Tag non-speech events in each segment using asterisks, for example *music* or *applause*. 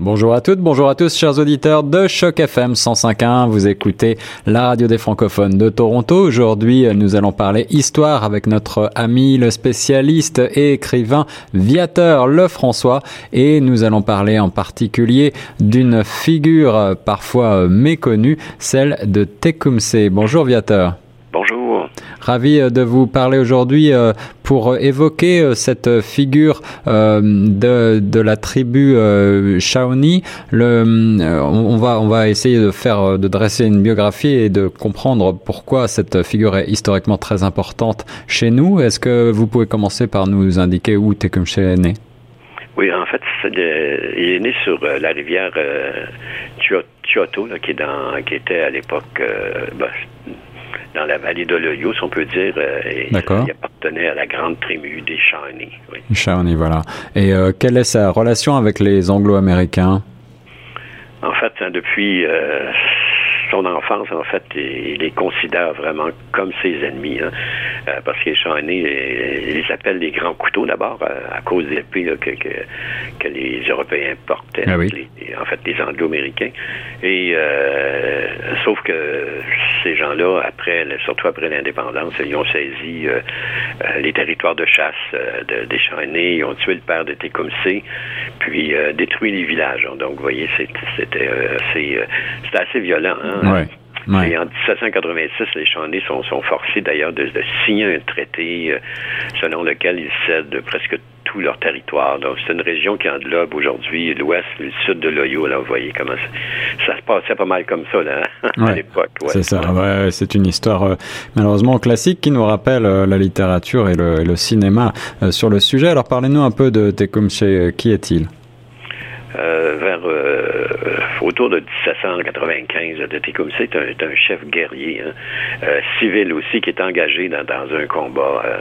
Bonjour à toutes, bonjour à tous, chers auditeurs de Choc FM 105.1. Vous écoutez la radio des francophones de Toronto. Aujourd'hui, nous allons parler histoire avec notre ami, le spécialiste et écrivain Viateur Lefrançois. Et nous allons parler en particulier d'une figure parfois méconnue, celle de Tecumseh. Bonjour Viateur. Ravi euh, de vous parler aujourd'hui euh, pour évoquer euh, cette figure de, de la tribu Shawnee. On, va, on va essayer de faire, de dresser une biographie et de comprendre pourquoi cette figure est historiquement très importante chez nous. Est-ce que vous pouvez commencer par nous indiquer où Tecumseh est né? Oui, en fait, il est né sur la rivière est dans, qui était à l'époque ben, dans la vallée de l'Oyo, si on peut dire. Euh, il appartenait à la grande tribu des Shawnee. Oui. Shawnee, voilà. Et euh, quelle est sa relation avec les Anglo-Américains? En fait, hein, depuis euh, son enfance, en fait, il les considère vraiment comme ses ennemis. Hein. Euh, parce que les Shawnee, ils les appellent les grands couteaux d'abord, euh, à cause des épées que, que, les Européens portaient, ah en fait, les Anglo-Américains. Et euh, sauf que ces gens-là, après, surtout après l'indépendance, ils ont saisi les territoires de chasse des Shawnee, ils ont tué le père de Tecumseh, puis détruit les villages. Donc, vous voyez, c'était assez violent. Hein? Et en 1786, les Shawnee sont, sont forcés d'ailleurs de, signer un traité euh, selon lequel ils cèdent presque tout leur territoire. Donc, c'est une région qui englobe aujourd'hui l'ouest, le sud de l'Oyo. Là, vous voyez comment ça, se passait pas mal comme ça là, hein, à l'époque. c'est ça. c'est une histoire euh, malheureusement classique qui nous rappelle euh, la littérature et le, cinéma sur le sujet. Alors, parlez-nous un peu de Tecumseh. Qui est-il? Vers autour de 1795, de Tecumseh est un, un chef guerrier, hein, euh, civil aussi, qui est engagé dans, un combat euh,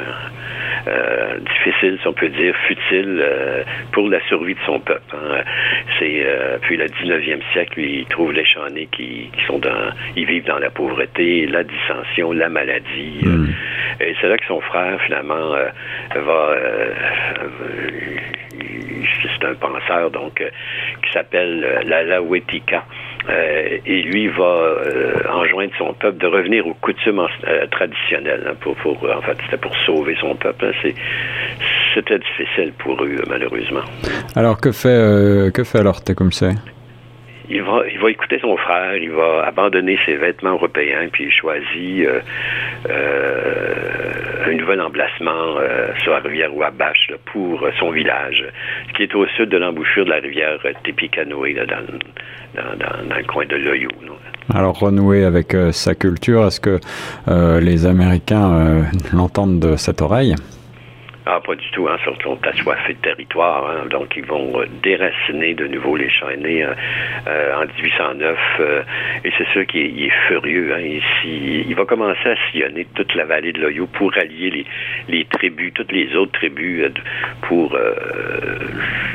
euh, difficile, si on peut dire, futile, pour la survie de son peuple. Hein. C'est puis le 19e siècle, il trouve les Shawnee qui, sont dans, ils vivent dans la pauvreté, la dissension, la maladie. Hmm. et c'est là que son frère, finalement, va c'est un penseur donc s'appelle Lala euh, et lui va euh, enjoindre son peuple de revenir aux coutumes euh, traditionnelles. Hein, pour, pour, en fait, c'était pour sauver son peuple. Hein. c'était difficile pour eux, malheureusement. Alors, que fait, que fait alors Tecumseh? Il va, il va écouter son frère, il va abandonner ses vêtements européens, puis il choisit euh, euh, un nouvel emplacement euh, sur la rivière Wabash pour son village, qui est au sud de l'embouchure de la rivière Tepicanoe, dans, dans, dans, le coin de l'Oyo. Alors renouer avec sa culture, est-ce que les Américains l'entendent de cette oreille? Ah, pas du tout. Hein, ils sont assoiffés de territoire. Hein, donc, ils vont euh, déraciner de nouveau les Chaînés euh, euh, en 1809. et c'est sûr qu'il est, furieux. Hein, ici, il va commencer à sillonner toute la vallée de l'Oyo pour allier les, les, tribus, toutes les autres tribus, pour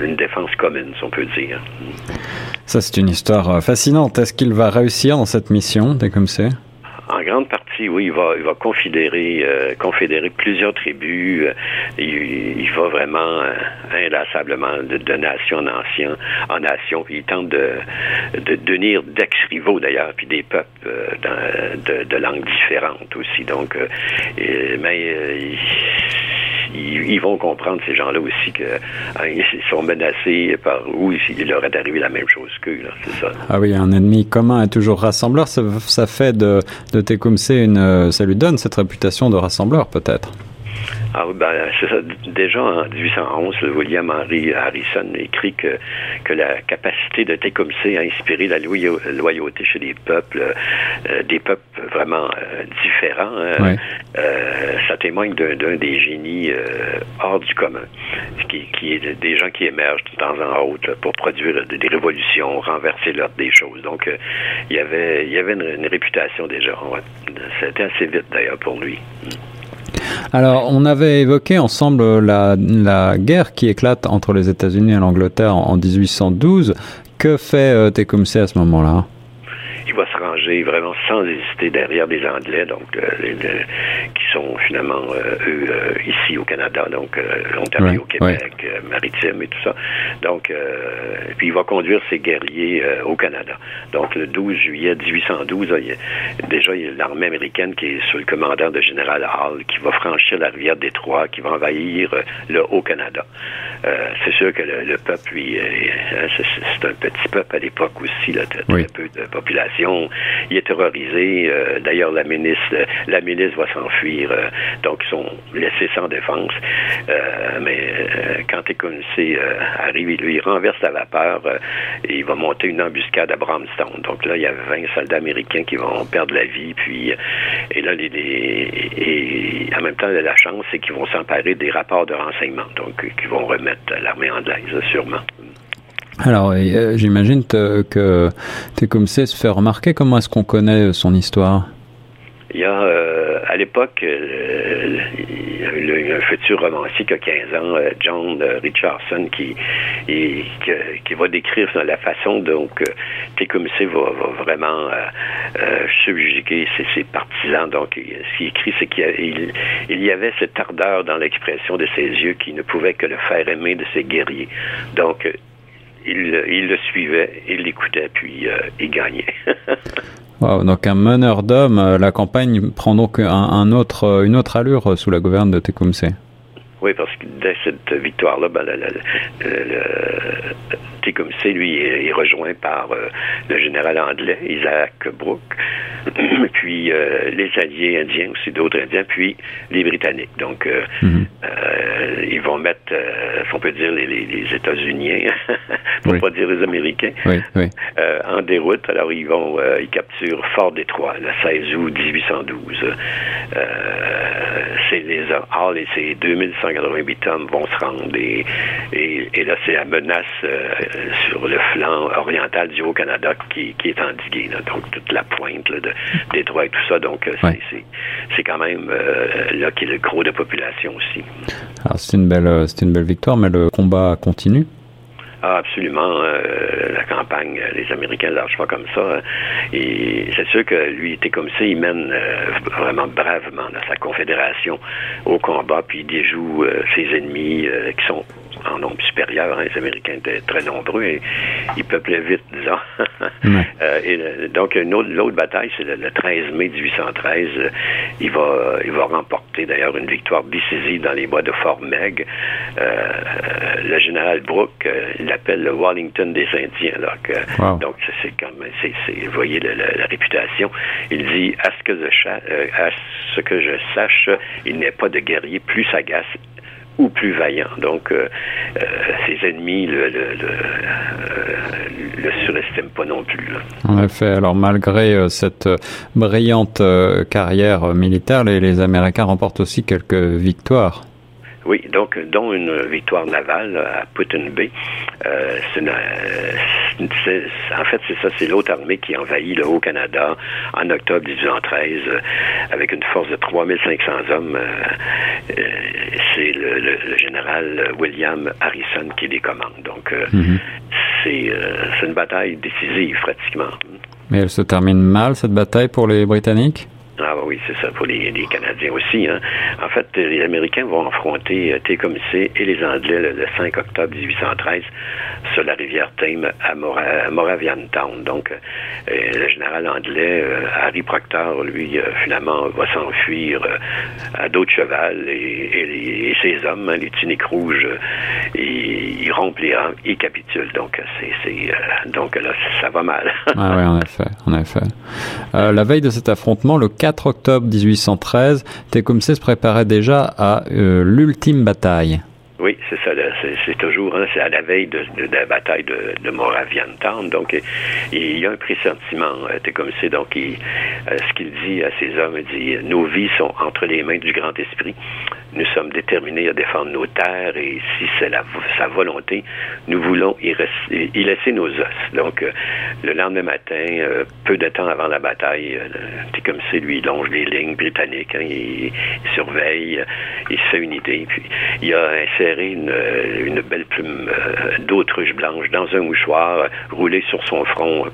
une défense commune, si on peut dire. Ça, c'est une histoire fascinante. Est-ce qu'il va réussir dans cette mission, dès comme c'est? En grande partie, oui, il va, il va confédérer, euh, confédérer plusieurs tribus. Euh, il, va vraiment euh, inlassablement de, nation en nation, en nation. Il tente de, de devenir d'ex-rivaux d'ailleurs, puis des peuples de, de, langues différentes aussi. Donc, mais ils, vont comprendre, ces gens-là aussi, qu'ils hein, sont menacés par où il leur est arrivé la même chose qu'eux. C'est ça. Ah oui, un ennemi commun est toujours rassembleur. Ça, ça fait de, de Tecumseh une. Ça lui donne cette réputation de rassembleur, peut-être. Ah ben, c'est ça. Déjà en 1811, William Henry Harrison écrit que, que la capacité de Tecumseh à inspirer la loyauté chez les peuples, euh, des peuples vraiment euh, différents, hein, euh, témoigne d'un des génies hors du commun, qui, qui, est des gens qui émergent de temps en autre pour produire des révolutions, renverser l'ordre des choses. Donc, il y avait, il y avait une, réputation déjà. C'était assez vite d'ailleurs pour lui. Alors, on avait évoqué ensemble la, la guerre qui éclate entre les États-Unis et l'Angleterre en, 1812. Que fait euh, Tecumseh à ce moment-là? Il va se ranger vraiment sans hésiter derrière les Anglais, donc qui sont finalement eux ici au Canada, donc Ontario, Québec, maritime et tout ça. Donc, puis il va conduire ses guerriers au Canada. Donc le 12 juillet 1812, déjà il y a l'armée américaine qui est sous le commandant de général Hall, qui va franchir la rivière Détroit, qui va envahir le Haut-Canada. c'est sûr que le, peuple, lui, hein, c'est un petit peuple à l'époque aussi, là, très, peu de population. Il est terrorisé. Euh, d'ailleurs, la ministre, la milice va s'enfuir. Euh, donc, ils sont laissés sans défense. Euh, mais quand Tecumseh arrive, il lui renverse la vapeur et il va monter une embuscade à Bramstown. Donc là, il y a 20 soldats américains qui vont perdre la vie. Puis, et là, les, et en même temps, la chance, c'est qu'ils vont s'emparer des rapports de renseignement, donc qui vont remettre l'armée anglaise, sûrement. Alors, euh, j'imagine que Tecumseh se fait remarquer. Comment est-ce qu'on connaît son histoire? Il y a, euh, à l'époque, euh, il un futur romancier qui a 15 ans, John Richardson, qui, qui, va décrire la façon dont Tecumseh va, vraiment subjuguer ses, partisans. Donc, ce qu'il écrit, c'est qu'il il y avait cette ardeur dans l'expression de ses yeux qui ne pouvait que le faire aimer de ses guerriers. Donc, il, le suivait, il l'écoutait, puis euh, il gagnait. *laughs* donc un meneur d'hommes, euh, la campagne prend donc un, autre, euh, une autre allure sous la gouverne de Tecumseh. Oui, parce que dès cette victoire-là, ben, le, le, le comme lui, est, rejoint par euh, le général anglais, Isaac Brooke, *clears throat* puis euh, les alliés indiens, aussi d'autres indiens, puis les Britanniques. Donc, euh, mhm. ils vont mettre, on peut dire, les, États-Unis, hein, *laughs* pour oui. pas dire les Américains, en déroute. Alors, ils vont, ils capturent Fort Détroit, le 16 août 1812. c'est les Hall et c'est 2100 288 hommes vont se rendre. Et, là, c'est la menace euh, sur le flanc oriental du Haut-Canada qui, est endiguée. Donc, toute la pointe là, de Détroit et tout ça. Donc, euh, c'est quand même euh, là qu'il y le gros de population aussi. Alors C'est une, belle, une belle victoire, mais le combat continue. Ah, absolument. Euh, la campagne, les Américains ne pas comme ça. Hein. Et c'est sûr que lui, était comme ça, il mène euh, vraiment bravement dans sa confédération au combat, puis il déjoue euh, ses ennemis qui sont en nombre supérieur. Hein, les Américains étaient très nombreux et ils peuplaient vite, disons. *laughs* euh, et, donc, l'autre bataille, c'est le, 13 mai 1813. il, va, il va remporter d'ailleurs une victoire décisive dans les bois de Fort Meg. Euh, le général Brooke, euh, il l'appelle le Wellington des Indiens. Donc, c'est comme, c'est, vous voyez la, réputation. Il dit, à ce que je, euh, à ce que je sache, il n'est pas de guerrier plus sagace ou plus vaillant. Donc, euh, euh, ses ennemis le, le, le, euh, surestiment pas non plus. En effet, alors malgré cette brillante carrière militaire, les, les Américains remportent aussi quelques victoires. Oui, donc, dont une victoire navale à Putin Bay. Euh, en fait, c'est ça, c'est l'autre armée qui envahit le Haut-Canada en octobre 1813 euh, avec une force de 3500 hommes. Euh, c'est le, général William Harrison qui les commande. Donc, mhm. c'est une bataille décisive, pratiquement. Mais elle se termine mal, cette bataille, pour les Britanniques? Ah oui, c'est ça, pour les, Canadiens aussi. Hein. En fait, les Américains vont affronter euh, et les Anglais le, 5 octobre 1813 sur la rivière Thames à, Moraviantown. Donc, euh, le général anglais, euh, Harry Proctor, lui, finalement, va s'enfuir à d'autres chevals et, ses hommes, hein, les tuniques rouges, ils, rompent les rangs, ils capitulent. Donc, c'est, donc là, ça va mal. ah oui, en effet, en effet. la veille de cet affrontement, le 4 octobre 1813, Tecumseh se préparait déjà à euh, l'ultime bataille. Oui, c'est ça. C'est toujours, hein, c'est à la veille de, la bataille de, de Moraviantown. Donc, il y a un pressentiment. Euh, Tecumseh, donc, euh, ce qu'il dit à ses hommes, il dit Nos vies sont entre les mains du grand esprit. Nous sommes déterminés à défendre nos terres et si c'est sa volonté, nous voulons y, laisser nos os. Donc, euh, le lendemain matin, euh, peu de temps avant la bataille, c'est comme si lui, longe les lignes britanniques, hein, il, surveille, il se fait une idée. Puis, il a inséré une, belle plume euh, d'autruche blanche dans un mouchoir, roulé sur son front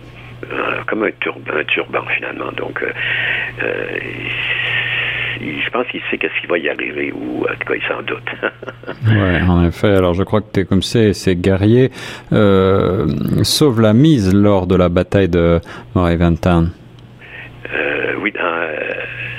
comme un turban, turban finalement. Donc, je pense qu'il sait qu'est-ce qui va y arriver ou en tout cas il s'en doute. *laughs* oui, en effet. Alors je crois que es comme c'est ces guerriers euh, sauvent la mise lors de la bataille de Morriventown. Euh, oui, euh,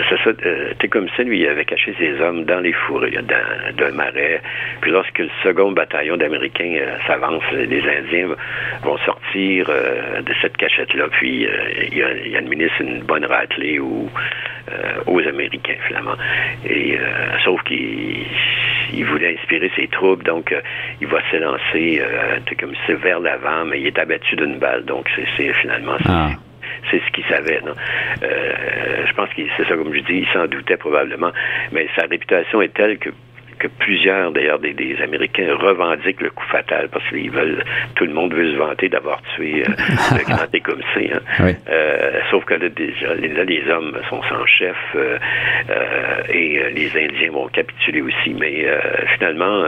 c'est ça. Euh, Tecumseh, lui, il avait caché ses hommes dans les fourrés, dans, d'un marais. Puis lorsque le second bataillon d'Américains euh, s'avance, les Indiens vont sortir de cette cachette-là, puis il, il administre une bonne raclée euh, aux Américains, finalement. Et euh, sauf qu'il il voulait inspirer ses troupes, donc euh, il va s'élancer c'est vers l'avant, mais il est abattu d'une balle, donc c'est finalement ah. C'est ce qu'il savait. Non? je pense que c'est ça, comme je dis, il s'en doutait probablement, mais sa réputation est telle que que plusieurs, d'ailleurs, des, Américains revendiquent le coup fatal parce qu'ils veulent, tout le monde veut se vanter d'avoir tué euh, le *laughs* grand Tecumseh. Hein. Euh, sauf que là, déjà, là, les hommes sont sans chef euh, et les Indiens vont capituler aussi. Mais finalement,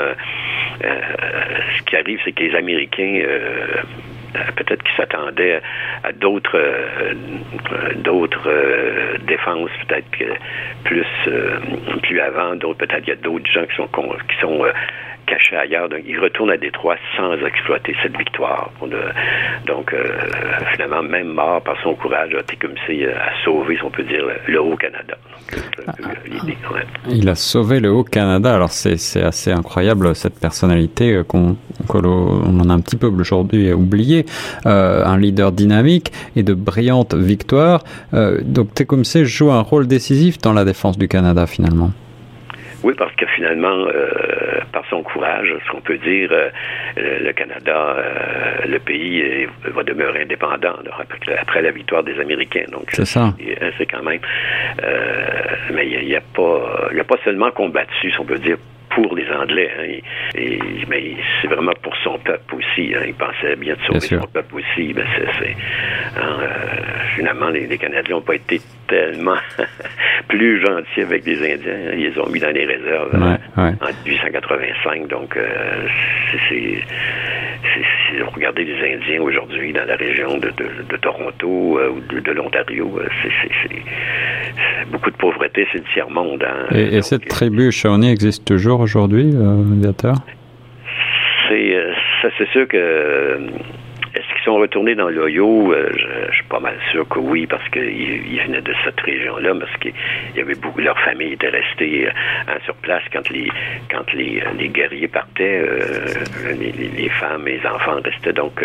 ce qui arrive, c'est que les Américains euh, peut-être qu'ils s'attendaient à d'autres euh, d'autres euh, défenses, peut-être plus plus avant, d'autres peut-être il y a d'autres gens qui sont qui sont caché ailleurs. Donc, il retourne à Détroit sans exploiter cette victoire. donc, euh, finalement, même mort par son courage, Tecumseh a sauvé, si on peut dire, le Haut-Canada. Ah. Il a sauvé le Haut-Canada. Alors, c'est assez incroyable, cette personnalité euh, qu'on on en a un petit peu aujourd'hui oublié. Euh, un leader dynamique et de brillantes victoires. donc, Tecumseh joue un rôle décisif dans la défense du Canada, finalement. Oui, parce que finalement, euh, par son courage, ce qu'on peut dire, euh, le Canada, euh, le pays va demeurer indépendant après, la victoire des Américains. Donc, c'est ça. C'est quand même. mais il n'y a, pas, il a pas seulement combattu, si on peut dire, pour les Anglais. Hein. Et, mais c'est vraiment pour son peuple aussi. Hein. Il pensait bien de sauver son peuple aussi. Ben c'est, hein, euh, finalement, les, Canadiens n'ont pas été tellement *laughs* plus gentils avec les Indiens. Ils les ont mis dans les réserves en 1885. Donc, euh, c'est, si vous regardez les Indiens aujourd'hui dans la région de, Toronto euh, ou de, l'Ontario, c'est, beaucoup de pauvreté, c'est le tiers-monde. Hein. Et, cette tribu Shawnee existe toujours aujourd'hui, euh, C'est, euh, c'est sûr que qu'ils sont retournés dans l'Ohio? Euh, je, suis pas mal sûr que oui, parce qu'ils venaient de cette région-là, parce qu'il y avait beaucoup, leur famille était restée euh, sur place quand les quand les, les guerriers partaient, euh, les, femmes et les enfants restaient, donc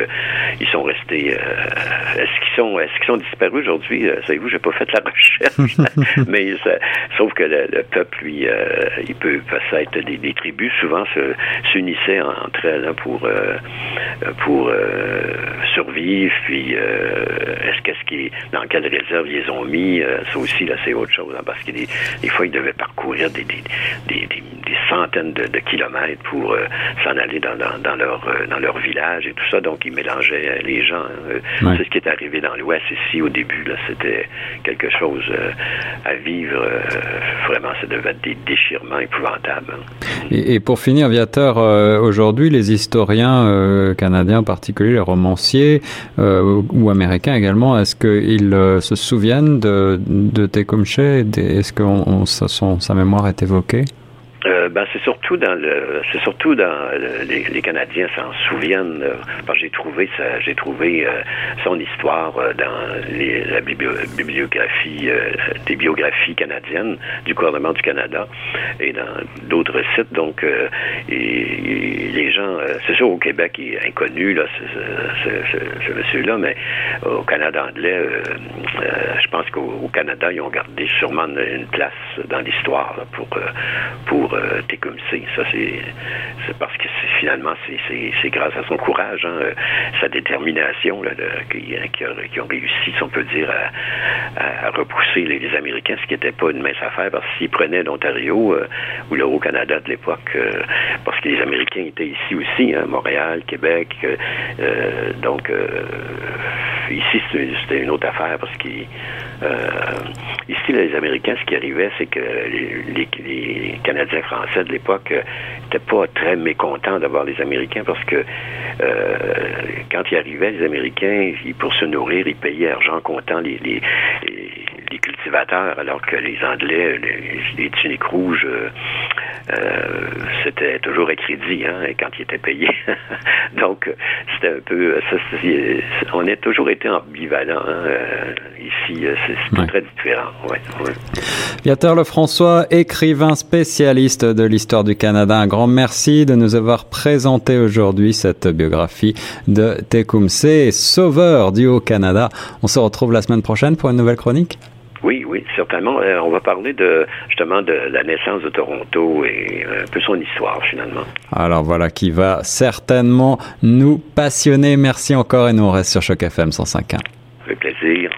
ils sont restés. est-ce qu'ils sont est-ce qu'ils sont disparus aujourd'hui? Savez-vous, j'ai pas fait la *laughs* recherche, *laughs* mais sauf que le, peuple, lui, il peut peut-être des, des tribus souvent s'unissaient entre elles hein, pour pour survivre, puis euh, est-ce qu'est-ce qui dans quelle réserve ils les ont mis, euh, ça aussi là c'est autre chose, hein, parce que des, fois ils devaient parcourir des, des, des, des centaines de, kilomètres pour euh, s'en aller dans, dans, leur dans leur village et tout ça, donc ils mélangeaient les gens. Hein. C'est ce qui est arrivé dans l'Ouest ici au début, là c'était quelque chose à vivre, vraiment ça devait être des déchirements épouvantables. Hein. Et, et, pour finir, Viateur, aujourd'hui les historiens canadiens en particulier, les romanciers euh, ou américains également, est-ce qu'ils euh, se souviennent de, de Est-ce que sa mémoire est évoquée? Ben, c'est surtout dans le, c'est surtout dans les, les, Canadiens s'en souviennent. Euh, j'ai trouvé j'ai trouvé euh, son histoire dans les, la bibliographie, des biographies canadiennes du gouvernement du Canada et dans d'autres sites. Donc, les gens, c'est sûr au Québec, il est inconnu là, ce, monsieur-là, mais au Canada anglais, je pense qu'au Canada, ils ont gardé sûrement une, place dans l'histoire pour pour euh, Ça, c'est parce que finalement, c'est grâce à son courage, hein, euh, sa détermination là, qui, qui, ont réussi, si on peut dire, à, repousser les, Américains, ce qui n'était pas une mince affaire, parce qu'ils prenaient l'Ontario euh, ou le Haut-Canada de l'époque, parce que les Américains étaient ici aussi, hein, Montréal, Québec, donc ici, c'était une autre affaire parce que ici, les Américains, ce qui arrivait, c'est que les, les, Canadiens français de l'époque n'étaient pas très mécontents les Américains parce que quand ils arrivaient, les Américains, ils, pour se nourrir, ils payaient argent comptant les, les, les cultivateurs, alors que les Anglais, les, tuniques rouges, euh, euh, c'était toujours à crédit hein, quand ils étaient payés. *laughs* Donc, c'était un peu... Ça, on a toujours été ambivalent. Hein, euh, ici, c'est très différent. Ouais, ouais. Viateur Lefrançois, écrivain spécialiste de l'histoire du Canada, un grand merci de nous avoir présenté aujourd'hui cette biographie de Tecumseh, sauveur du Haut-Canada. On se retrouve la semaine prochaine pour une nouvelle chronique oui, oui, certainement. Euh, on va parler de justement de la naissance de Toronto et un peu son histoire finalement. Alors voilà qui va certainement nous passionner. Merci encore et nous on reste sur Choc FM 105.1. Avec plaisir.